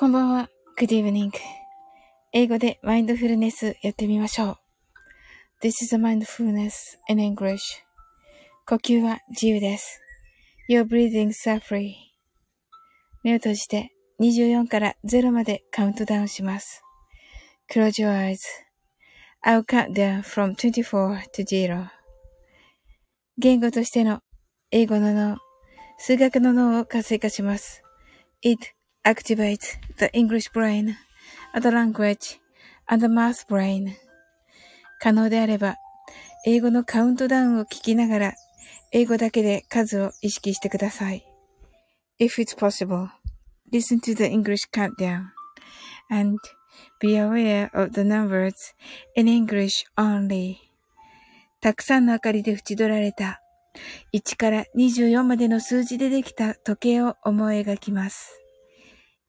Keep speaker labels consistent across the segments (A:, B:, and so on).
A: こんばんは。Good evening. 英語でマインドフルネスやってみましょう。This is a mindfulness in English. 呼吸は自由です。Your breathing are free. 目を閉じて24から0までカウントダウンします。Close your eyes.I'll count down from 24 to 0. 言語としての英語の脳、数学の脳を活性化します。It activates the English brain, the language, and the math brain. 可能であれば、英語のカウントダウンを聞きながら、英語だけで数を意識してください。If it's possible, listen to the English countdown and be aware of the numbers in English only. たくさんの明かりで縁取られた1から24までの数字でできた時計を思い描きます。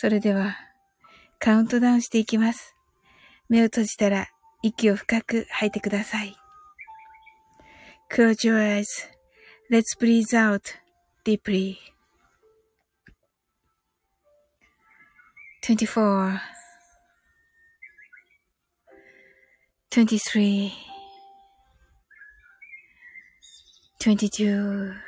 A: それでは、カウントダウンしていきます。目を閉じたら、息を深く吐いてください。Close your eyes.Let's breathe out deeply. 24 23 22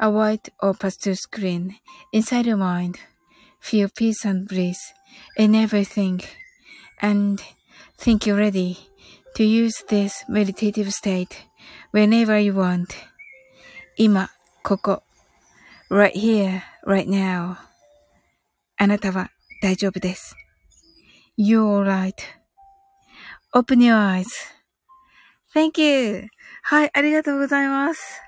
A: a white or pastel screen inside your mind. Feel peace and bliss in everything and think you're ready to use this meditative state whenever you want. 今、ここ。right here, right now. あなたは大丈夫です。You're alright.Open your eyes.Thank you. はい、ありがとうございます。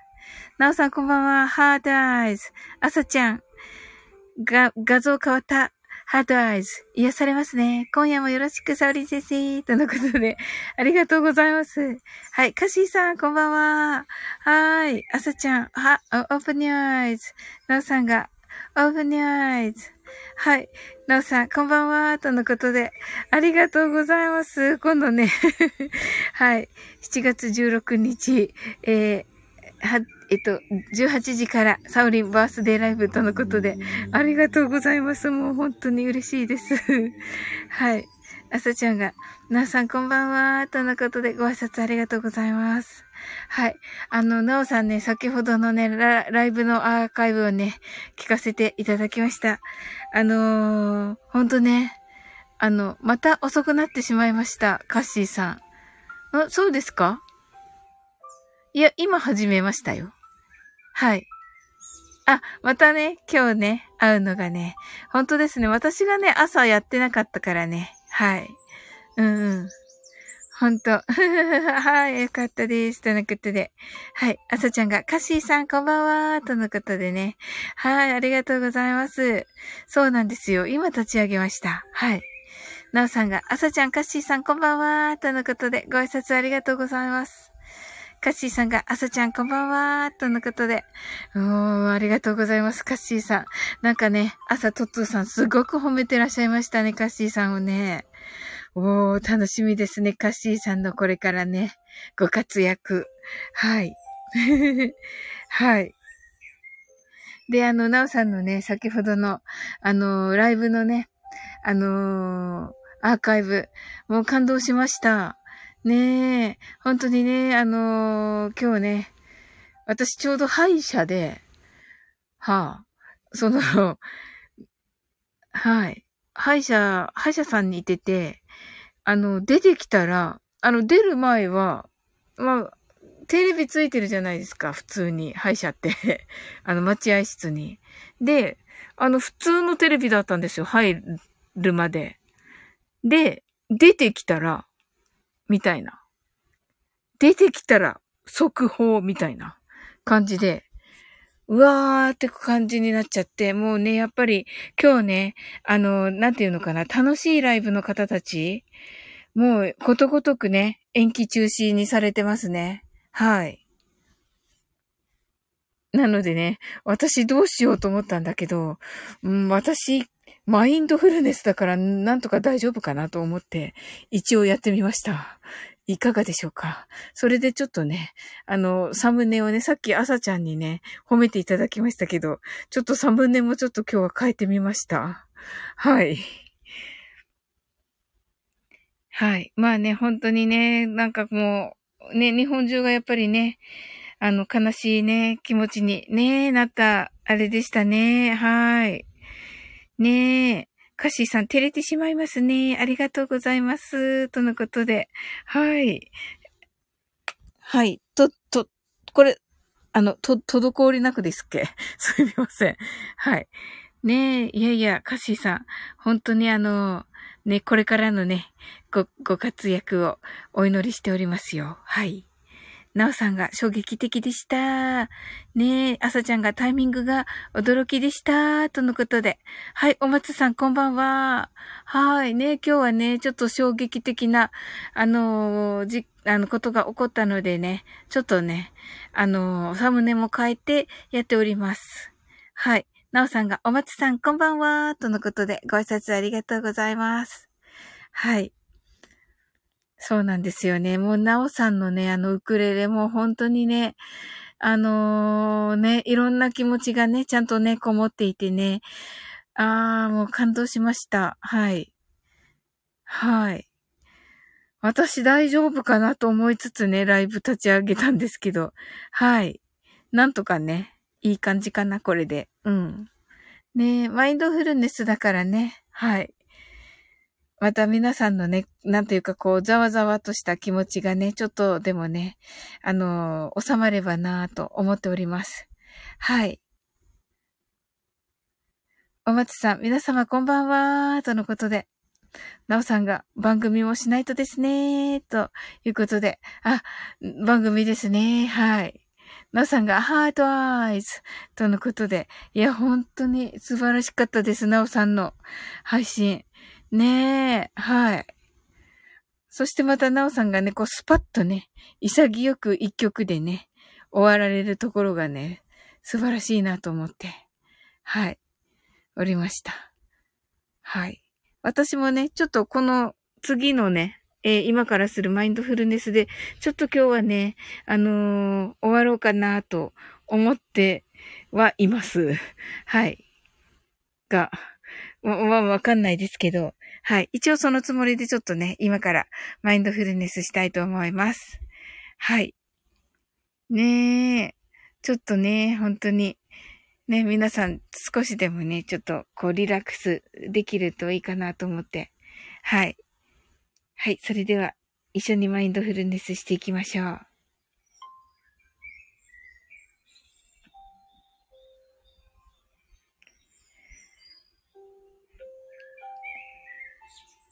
A: なおさんこんばんは。ハードアイズ。あさちゃん。が、画像変わった。ハードアイズ。癒されますね。今夜もよろしく、サウリン先生。とのことで、ありがとうございます。はい。カシーさん、こんばんは。はい。あさちゃん、は、オープニューアイズ。なおさんが、オープニューアイズ。はい。なおさん、こんばんは。とのことで、ありがとうございます。今度ね はい。7月16日、えー、は、えっと、18時からサウリンバースデーライブとのことで、ありがとうございます。もう本当に嬉しいです。はい。朝ちゃんが、なおさんこんばんは、とのことでご挨拶ありがとうございます。はい。あの、なおさんね、先ほどのねラ、ライブのアーカイブをね、聞かせていただきました。あのー、ほんとね、あの、また遅くなってしまいました。カッシーさん。あ、そうですか？いや、今始めましたよ。はい。あ、またね、今日ね、会うのがね、本当ですね。私がね、朝やってなかったからね。はい。うんうん。ほんと。はい、よかったです。とのことで。はい、朝ちゃんが、カッシーさんこんばんは。とのことでね。はい、ありがとうございます。そうなんですよ。今立ち上げました。はい。なおさんが、朝ちゃん、カッシーさんこんばんは。とのことで、ご挨拶ありがとうございます。カッシーさんが、朝ちゃんこんばんはとのことで。おー、ありがとうございます、カッシーさん。なんかね、朝トッツーさんすごく褒めてらっしゃいましたね、カッシーさんをね。おー、楽しみですね、カッシーさんのこれからね、ご活躍。はい。はい。で、あの、なおさんのね、先ほどの、あの、ライブのね、あのー、アーカイブ、もう感動しました。ねえ、本当にね、あのー、今日ね、私ちょうど歯医者で、はあ、その、はい、歯医者、歯医者さんにいてて、あの、出てきたら、あの、出る前は、まあ、テレビついてるじゃないですか、普通に、歯医者って あの、待合室に。で、あの、普通のテレビだったんですよ、入るまで。で、出てきたら、みたいな。出てきたら速報みたいな感じで、うわーって感じになっちゃって、もうね、やっぱり今日ね、あの、なんていうのかな、楽しいライブの方たち、もうことごとくね、延期中止にされてますね。はい。なのでね、私どうしようと思ったんだけど、うん、私、マインドフルネスだからなんとか大丈夫かなと思って、一応やってみました。いかがでしょうか？それでちょっとね、あの、サムネをね、さっき朝ちゃんにね、褒めていただきましたけど、ちょっとサムネもちょっと今日は変えてみました。はい。はい。まあね、本当にね、なんかもう、ね、日本中がやっぱりね、あの、悲しいね、気持ちにね、なった、あれでしたね。はい。ねえ。カッシーさん、照れてしまいますね。ありがとうございます。とのことで。はい。はい。と、と、これ、あの、と、滞りなくですっけ？すみません。はい。ねえ、いやいや、カッシーさん、本当にあの、ね、これからのね、ご、ご活躍をお祈りしておりますよ。はい。なおさんが衝撃的でした。ねえ、あさちゃんがタイミングが驚きでした。とのことで。はい、お松さんこんばんは。はい、ね今日はね、ちょっと衝撃的な、あのー、じ、あの、ことが起こったのでね、ちょっとね、あのー、サムネも変えてやっております。はい。なおさんが、お松さんこんばんは。とのことで、ご挨拶ありがとうございます。はい。そうなんですよね。もう、なおさんのね、あの、ウクレレも本当にね、あのー、ね、いろんな気持ちがね、ちゃんとね、こもっていてね、あー、もう感動しました。はい。はい。私大丈夫かなと思いつつね、ライブ立ち上げたんですけど、はい。なんとかね、いい感じかな、これで。うん。ねマインドフルネスだからね、はい。また皆さんのね、なんていうかこう、ざわざわとした気持ちがね、ちょっとでもね、あの収まればなぁと思っております。はい。お松さん、皆様こんばんはー、とのことで。なおさんが番組もしないとですねー、ということで。あ、番組ですね。はい。なおさんがハートアイズとのことで。いや、本当に素晴らしかったです。なおさんの配信。ねえ、はい。そしてまたなおさんがね、こうスパッとね、潔く一曲でね、終わられるところがね、素晴らしいなと思って、はい、おりました。はい。私もね、ちょっとこの次のね、えー、今からするマインドフルネスで、ちょっと今日はね、あのー、終わろうかなと思ってはいます。はい。が、ま、あ、わかんないですけど、はい。一応そのつもりでちょっとね、今からマインドフルネスしたいと思います。はい。ねえ。ちょっとね、本当に、ね、皆さん少しでもね、ちょっとこうリラックスできるといいかなと思って。はい。はい。それでは、一緒にマインドフルネスしていきましょう。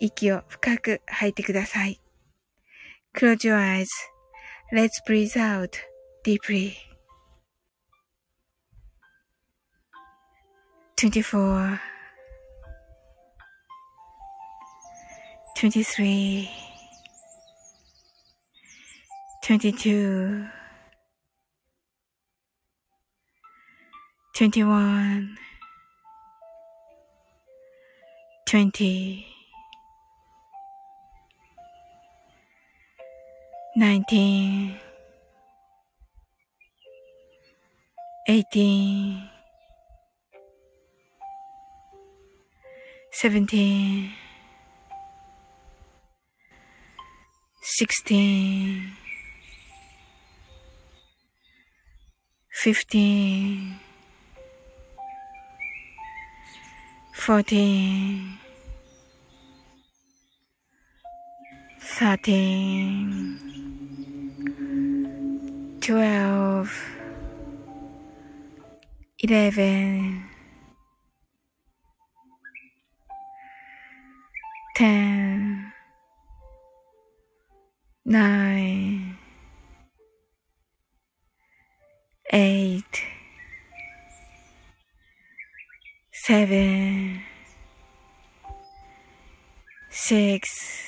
A: 息を深く吐いてください。Close your eyes.Let's breathe out deeply. 24 23 22 21 20 19 18 17 16 15 14 13 12 11 10 9 8 7 6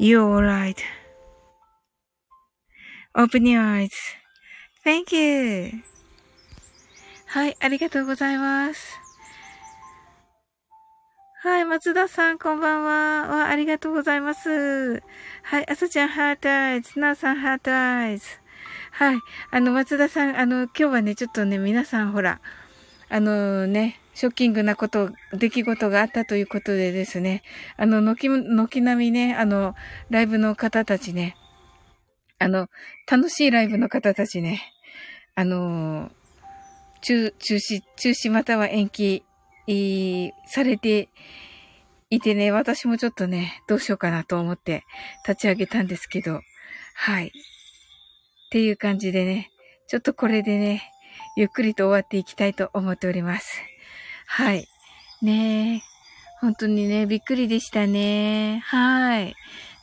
A: You're right. Open your eyes. Thank you. はい、ありがとうございます。はい、松田さん、こんばんは。わ、ありがとうございます。はい、あさちゃん、 heart eyes。なおさん、 heart eyes。はい、あの、松田さん、あの、今日はね、ちょっとね、皆さん、ほら、あのね、ショッキングなこと、出来事があったということでですね、あの、軒、軒並みね、あの、ライブの方たちね、あの、楽しいライブの方たちね、あの、中、中止、中止または延期されていてね、私もちょっとね、どうしようかなと思って立ち上げたんですけど、はい。っていう感じでね、ちょっとこれでね、ゆっくりと終わっていきたいと思っております。はい。ねえ。本当にね、びっくりでしたね。はい。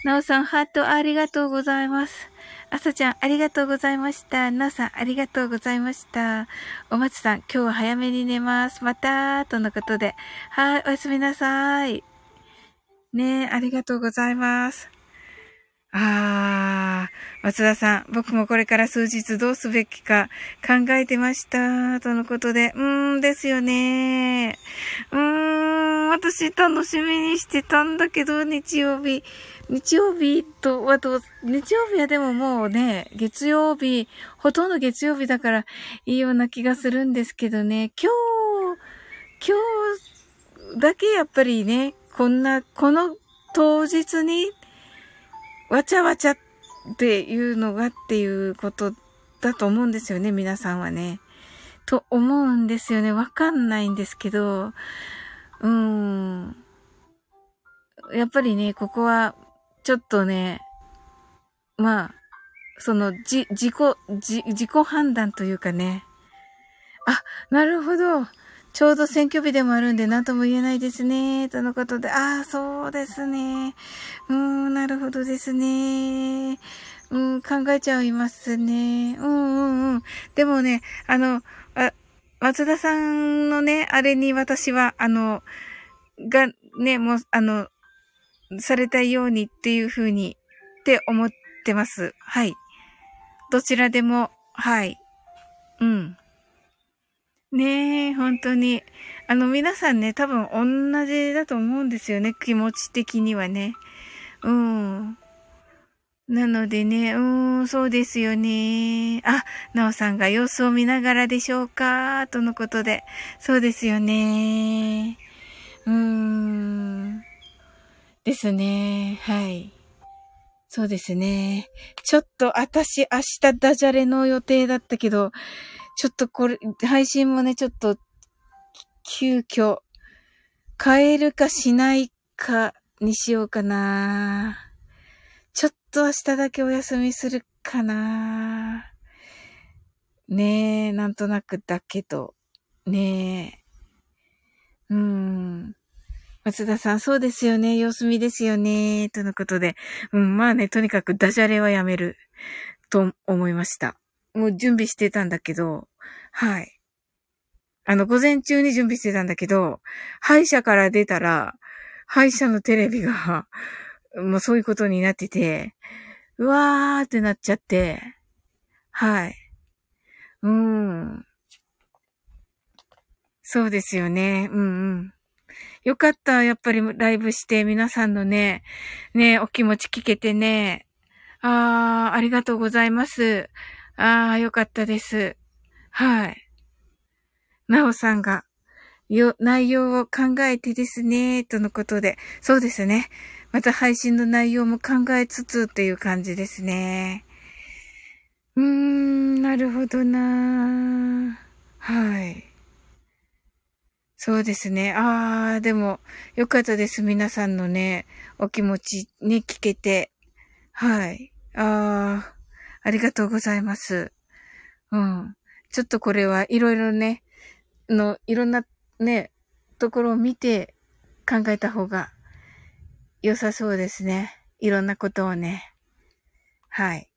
A: なおさん、ハートありがとうございます。あさちゃん、ありがとうございました。なおさん、ありがとうございました。お松さん、今日は早めに寝ます。またとのことで。はい、おやすみなさい。ねえ、ありがとうございます。ああ、松田さん、僕もこれから数日どうすべきか考えてました。とのことで、うーんですよね。うーん、私楽しみにしてたんだけど、日曜日。日曜日と、あと、日曜日はでももうね、月曜日、ほとんど月曜日だからいいような気がするんですけどね、今日、今日だけやっぱりね、こんな、この当日にわちゃわちゃっていうのがっていうことだと思うんですよね、皆さんはね。と思うんですよね。わかんないんですけど、うーん。やっぱりね、ここは、ちょっとね、まあ、その、じ、自己、じ、自己判断というかね。あ、なるほど。ちょうど選挙日でもあるんで何とも言えないですね。とのことで、ああ、そうですね。うーん、なるほどですね。うん、考えちゃいますね。うんうんうん。でもね、あの、あ、松田さんのね、あれに私は、あの、が、ね、もう、あの、されたようにっていう風に、って思ってます。はい。どちらでも、はい。うん。ねえ、本当に。あの、皆さんね、多分同じだと思うんですよね。気持ち的にはね。うん。なのでね、うん、そうですよね。あ、なおさんが様子を見ながらでしょうかとのことで。そうですよね。うーん。ですね。はい。そうですね。ちょっと、私、明日ダジャレの予定だったけど、ちょっとこれ、配信もね、ちょっと、急遽、変えるかしないかにしようかな。ちょっと明日だけお休みするかな。ねえ、なんとなくだけど。ねえ。うん。松田さん、そうですよね。様子見ですよね。とのことで。うん、まあね、とにかくダジャレはやめる。と思いました。もう準備してたんだけど、はい。あの、午前中に準備してたんだけど、歯医者から出たら、歯医者のテレビが、もうそういうことになってて、うわーってなっちゃって、はい。うーん。そうですよね。うんうん。よかった。やっぱりライブして皆さんのね、ね、お気持ち聞けてね。あー、ありがとうございます。ああ、よかったです。はい。なおさんが、よ、内容を考えてですね、とのことで。そうですね。また配信の内容も考えつつっていう感じですね。うーん、なるほどなはい。そうですね。ああ、でも、よかったです。皆さんのね、お気持ちね、聞けて。はい。ああ、ありがとうございます。うん。ちょっとこれはいろいろね、の、いろんなね、ところを見て考えた方が良さそうですね。いろんなことをね。はい。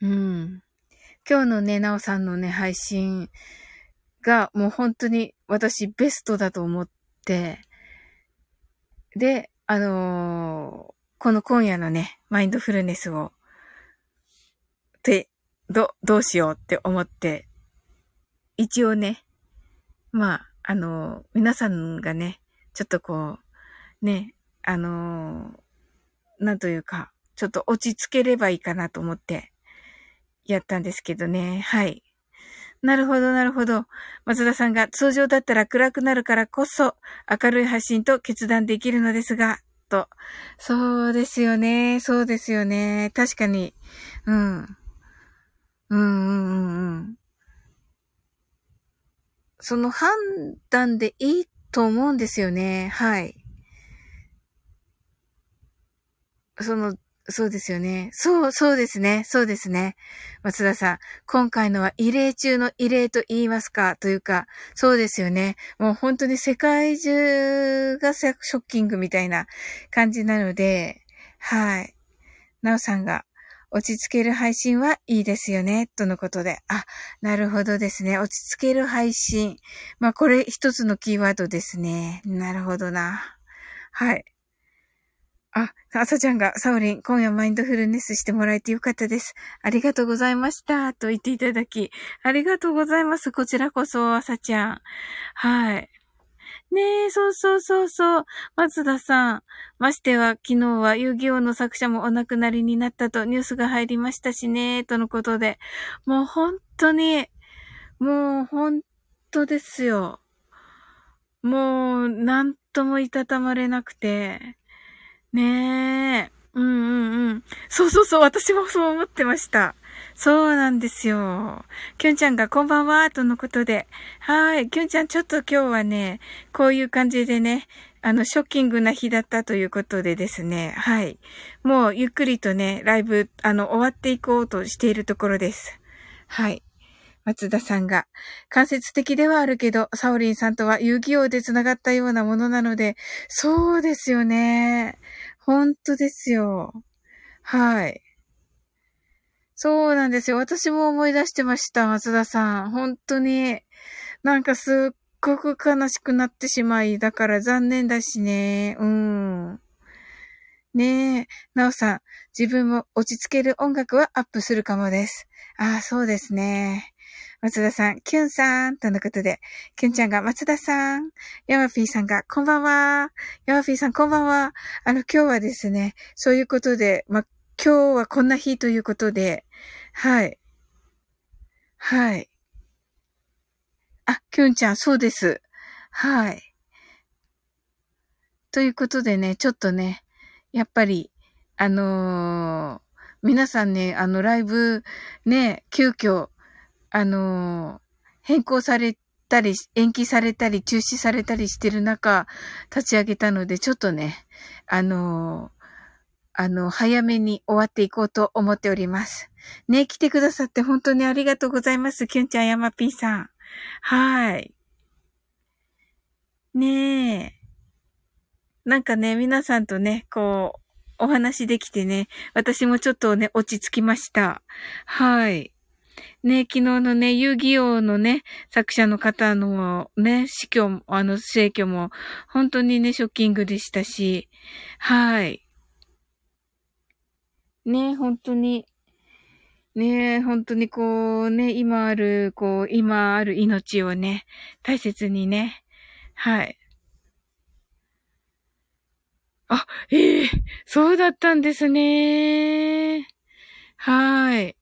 A: うん。今日のね、なおさんのね、配信がもう本当に私ベストだと思って、で、あのー、この今夜のね、マインドフルネスをて、ど、どうしようって思って、一応ね、まあ、あの、皆さんがね、ちょっとこう、ね、あの、なんというか、ちょっと落ち着ければいいかなと思って、やったんですけどね。はい。なるほど、なるほど。松田さんが通常だったら暗くなるからこそ明るい発信と決断できるのですが、と。そうですよね。そうですよね。確かに。うんうんうんうん。その判断でいいと思うんですよね。はい。その、そうですよね。そう、そうですね。そうですね。松田さん。今回のは異例中の異例と言いますかというか、そうですよね。もう本当に世界中がショッキングみたいな感じなので、はい。なおさんが、落ち着ける配信はいいですよね、とのことで。あ、なるほどですね。落ち着ける配信。まあ、これ一つのキーワードですね。なるほどな。はい。あ、朝ちゃんが、サオリン、今夜マインドフルネスしてもらえてよかったです。ありがとうございました。と言っていただき、ありがとうございます。こちらこそ、朝ちゃん。はい。ねえ、そうそうそうそう。松田さん。ましては、昨日は遊戯王の作者もお亡くなりになったとニュースが入りましたしね、とのことで。もう本当に、もう本当ですよ。もう、なんともいたたまれなくて。ねえ。うんうんうん。そうそうそう、私もそう思ってました。そうなんですよ。きゅんちゃんがこんばんは、とのことで。はい。きゅんちゃん、ちょっと今日はね、こういう感じでね、あの、ショッキングな日だったということでですね。はい。もう、ゆっくりとね、ライブ、あの、終わっていこうとしているところです。はい。松田さんが、間接的ではあるけど、サオリンさんとは遊戯王で繋がったようなものなので、そうですよね。本当ですよ。はい。そうなんですよ。私も思い出してました、松田さん。本当に。なんかすっごく悲しくなってしまい、だから残念だしね。うん。ねえ、なおさん、自分も落ち着ける音楽はアップするかもです。ああ、そうですね。松田さん、キュンさん、とのことで、キュンちゃんが松田さん、ヤマピーさんがこんばんは。ヤマピーさんこんばんは。あの、今日はですね、そういうことで、ま、今日はこんな日ということで、はい。はい。あ、キュンちゃん、そうです。はい。ということでね、ちょっとね、やっぱり、あのー、皆さんね、あの、ライブ、ね、急遽、あのー、変更されたり、延期されたり、中止されたりしてる中、立ち上げたので、ちょっとね、あのー、あの、早めに終わっていこうと思っております。ね、来てくださって本当にありがとうございます。キュンちゃん、ヤマピーさん。はい。ねえ。なんかね、皆さんとね、こう、お話できてね、私もちょっとね、落ち着きました。はい。ね、昨日のね、遊戯王のね、作者の方のね、死去、あの、死去も、本当にね、ショッキングでしたし、はい。ね、本当に、ね、本当にこうね、今ある、こう、今ある命をね、大切にね、はい。あ、ええー、そうだったんですね。はい。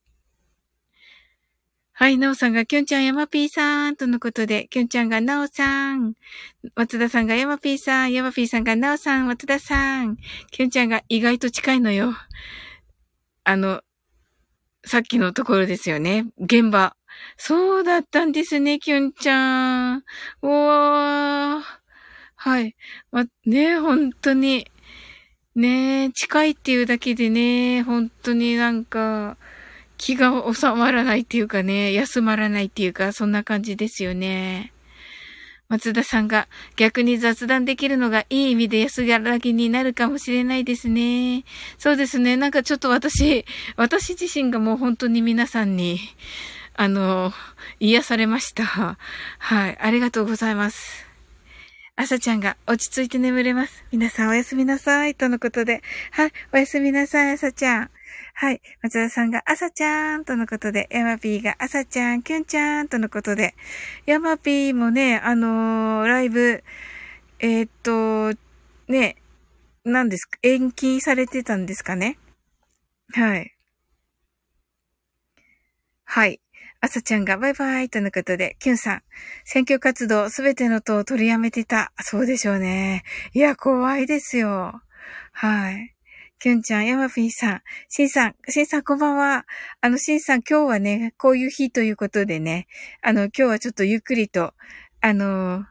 A: はい、なおさんが、きょんちゃん、やまぴーさん、とのことで、きょんちゃんが、なおさん、松田さんが、やまぴーさん、やまぴーさんが、なおさん、松田さん、きょんちゃんが、意外と近いのよ。あの、さっきのところですよね。現場。そうだったんですね、きゅんちゃん。おー。はい。ま、ね本当に。ね近いっていうだけでね、本当になんか、気が収まらないっていうかね、休まらないっていうか、そんな感じですよね。松田さんが逆に雑談できるのがいい意味で安らぎになるかもしれないですね。そうですね。なんかちょっと私、私自身がもう本当に皆さんに、あの、癒されました。はい。ありがとうございます。朝ちゃんが落ち着いて眠れます。皆さんおやすみなさい。とのことで。はい。おやすみなさい、朝ちゃん。はい。松田さんが朝ちゃーんとのことで、ヤマピーが朝ちゃん、キュンちゃーんとのことで、ヤマピーもね、あのー、ライブ、えー、っと、ね、何ですか、延期されてたんですかね？はい。はい。朝ちゃんがバイバイとのことで、キュンさん、選挙活動すべての党を取りやめてた。そうでしょうね。いや、怖いですよ。はい。きゅんちゃん、ヤマピーさん、しんさん、しんさんこんばんは。あの、しんさん今日はね、こういう日ということでね、あの、今日はちょっとゆっくりと、あのー、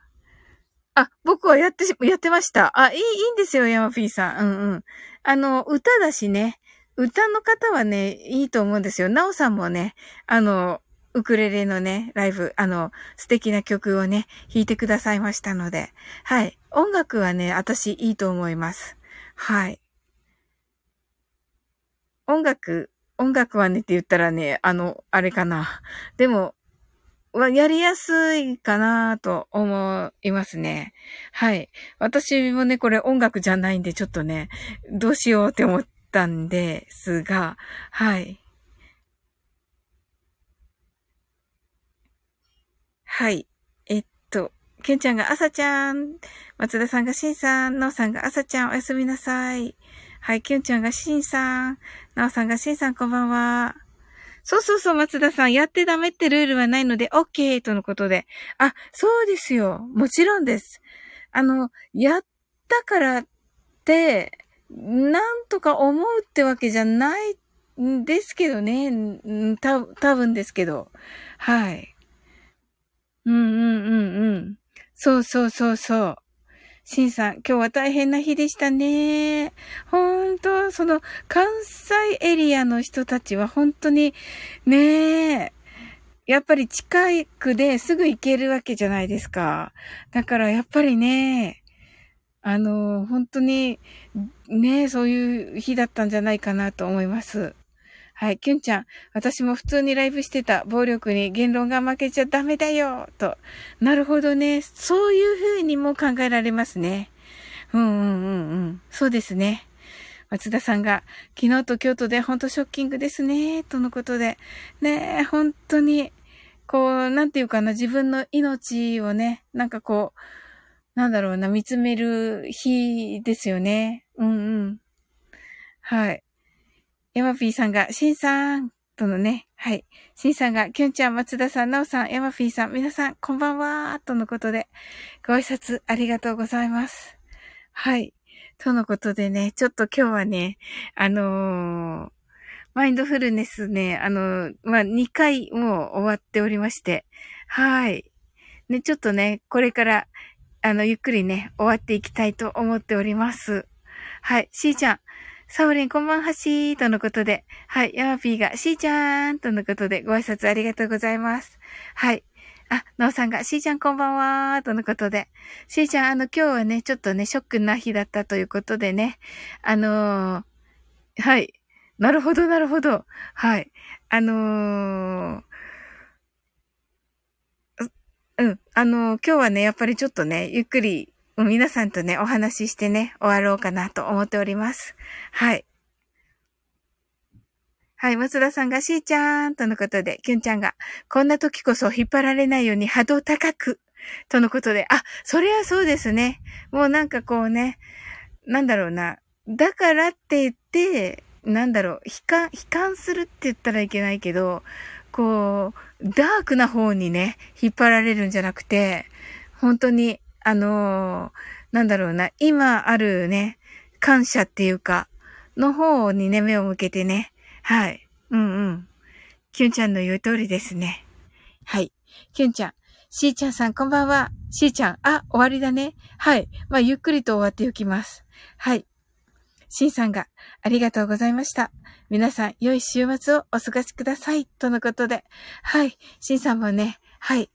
A: あ、僕はやってし、やってました。あ、いい、いいんですよ、ヤマピーさん。うんうん。あの、歌だしね、歌の方はね、いいと思うんですよ。なおさんもね、あの、ウクレレのね、ライブ、あの、素敵な曲をね、弾いてくださいましたので、はい。音楽はね、私いいと思います。はい。音楽、音楽はねって言ったらね、あの、あれかな。でも、はやりやすいかなと思いますね。はい。私もね、これ音楽じゃないんで、ちょっとね、どうしようって思ったんですが、はい。はい。えっと、けんちゃんが朝ちゃん、松田さんがしんさん、のうさんが朝ちゃんおやすみなさい。はい、きゅんちゃんがしんさん、なおさんがしんさんこんばんは。そうそうそう、松田さん。やってダメってルールはないので、OK! とのことで。あ、そうですよ。もちろんです。あの、やったからって、なんとか思うってわけじゃないんですけどね。た、多分ですけど。はい。うんうんうんうん。そうそうそうそう。シンさん、今日は大変な日でしたね。本当その、関西エリアの人たちは本当に、ねやっぱり近くですぐ行けるわけじゃないですか。だからやっぱりね、あの、本当に、ねそういう日だったんじゃないかなと思います。はい、キュンちゃん。私も普通にライブしてた。暴力に言論が負けちゃダメだよと。なるほどね。そういう風にも考えられますね。うんうんうんうん。そうですね。松田さんが、昨日と京都で本当ショッキングですね。とのことで。ねえ、本当に、こう、なんていうかな、自分の命をね、なんかこう、なんだろうな、見つめる日ですよね。うんうん。はい。ヤマピーさんが、シンさん、とのね、はい。シンさんが、キュンちゃん、松田さん、ナオさん、ヤマピーさん、皆さん、こんばんは、とのことで、ご挨拶ありがとうございます。はい。とのことでね、ちょっと今日はね、あのー、マインドフルネスね、あの、まあ、2回もう終わっておりまして、はい。ね、ちょっとね、これから、あの、ゆっくりね、終わっていきたいと思っております。はい。しーちゃん、サオリンこんばんはしーとのことで、はい、ヤマピーがしーちゃーんとのことでご挨拶ありがとうございます。はい。あ、ノーさんが、しーちゃんこんばんはーとのことで、しーちゃんあの今日はね、ちょっとね、ショックな日だったということでね、あのー、はい。なるほど、なるほど。はい。あのー、うん。あのー、今日はね、やっぱりちょっとね、ゆっくり皆さんとね、お話ししてね、終わろうかなと思っております。はい。はい、松田さんがしーちゃんとのことで、きゅんちゃんが、こんな時こそ引っ張られないように波動高く、とのことで、あ、それはそうですね。もうなんかこうね、なんだろうな。だからって言って、なんだろう、悲観、悲観するって言ったらいけないけど、こう、ダークな方にね、引っ張られるんじゃなくて、本当に、あのー、なんだろうな、今あるね、感謝っていうか、の方にね、目を向けてね。はい。うんうん。キュンちゃんの言う通りですね。はい。キュンちゃん。しーちゃんさん、こんばんは。しーちゃん、あ、終わりだね。はい。まあ、ゆっくりと終わっておきます。はい。しんさんが、ありがとうございました。皆さん、良い週末をお過ごしください。とのことで。はい。しんさんもね、はい。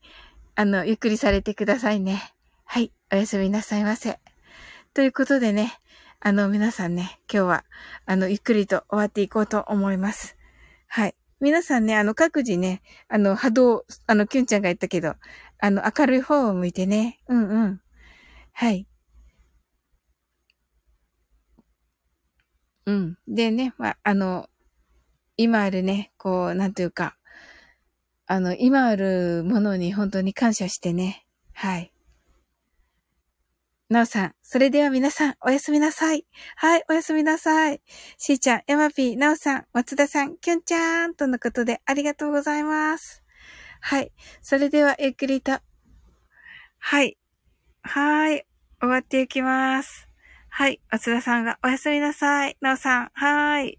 A: あの、ゆっくりされてくださいね。はい、おやすみなさいませ。ということでね、あの、皆さんね、今日は、あの、ゆっくりと終わっていこうと思います。はい。皆さんね、あの、各自ね、あの、波動、あの、キュンちゃんが言ったけど、あの、明るい方を向いてね、うんうん。はい。うん。でね、まあ、あの、今あるね、こう、なんというか、あの、今あるものに本当に感謝してね、はい。なおさん、それでは皆さん、おやすみなさい。はい、おやすみなさい。しーちゃん、やまぴー、なおさん、松田さん、きゅんちゃん、とのことでありがとうございます。はい。それでは、ゆっくりと。はい。はい。終わっていきます。はい。松田さんが、おやすみなさい。なおさん、はい。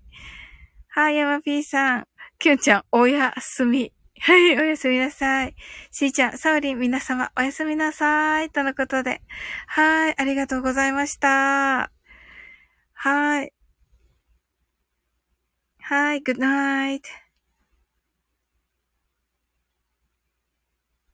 A: はい、やまぴーさん。きゅんちゃん、おやすみ。はい、おやすみなさい。しーちゃん、サオリン、皆様、おやすみなさい。とのことで。はい、ありがとうございました。はい。はい、good night.